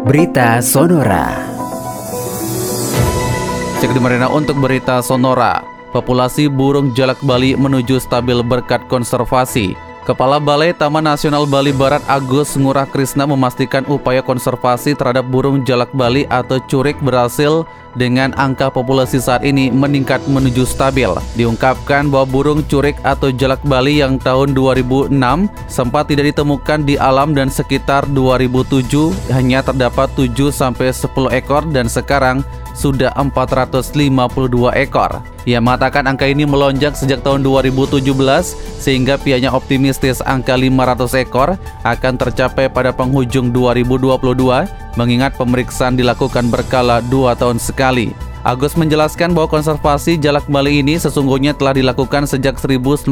Berita Sonora. Cek di Marina untuk berita Sonora. Populasi burung jalak Bali menuju stabil berkat konservasi. Kepala Balai Taman Nasional Bali Barat Agus Ngurah Krisna memastikan upaya konservasi terhadap burung jalak Bali atau curik berhasil dengan angka populasi saat ini meningkat menuju stabil. Diungkapkan bahwa burung curik atau jalak Bali yang tahun 2006 sempat tidak ditemukan di alam dan sekitar 2007 hanya terdapat 7 sampai 10 ekor dan sekarang sudah 452 ekor. Ia mengatakan angka ini melonjak sejak tahun 2017 sehingga pihaknya optimistis angka 500 ekor akan tercapai pada penghujung 2022 mengingat pemeriksaan dilakukan berkala dua tahun sekali. Agus menjelaskan bahwa konservasi jalak Bali ini sesungguhnya telah dilakukan sejak 1990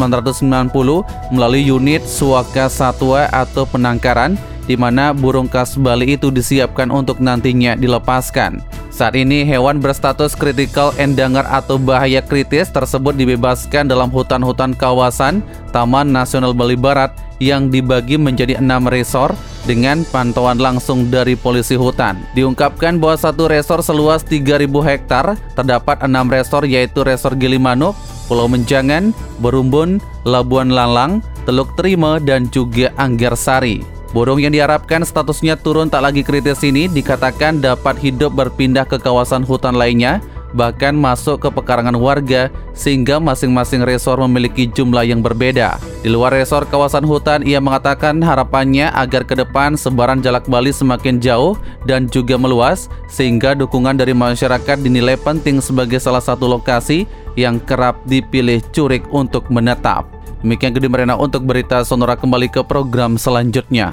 melalui unit Suaka Satwa atau penangkaran di mana burung khas Bali itu disiapkan untuk nantinya dilepaskan. Saat ini hewan berstatus critical endanger atau bahaya kritis tersebut dibebaskan dalam hutan-hutan kawasan Taman Nasional Bali Barat yang dibagi menjadi enam resor dengan pantauan langsung dari polisi hutan. Diungkapkan bahwa satu resor seluas 3.000 hektar terdapat enam resor yaitu Resor Gilimanuk, Pulau Menjangan, Berumbun, Labuan Lalang, Teluk Terima, dan juga Anggersari. Burung yang diharapkan statusnya turun tak lagi kritis ini dikatakan dapat hidup berpindah ke kawasan hutan lainnya, bahkan masuk ke pekarangan warga sehingga masing-masing resor memiliki jumlah yang berbeda. Di luar resor kawasan hutan, ia mengatakan harapannya agar ke depan sebaran jalak Bali semakin jauh dan juga meluas sehingga dukungan dari masyarakat dinilai penting sebagai salah satu lokasi yang kerap dipilih curik untuk menetap. Demikian Gede Merena untuk berita Sonora kembali ke program selanjutnya.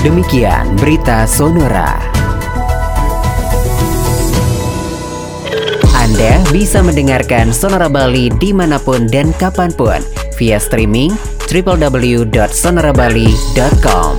Demikian berita Sonora. Anda bisa mendengarkan Sonora Bali di mana pun dan kapan pun via streaming www.sonorabali.com.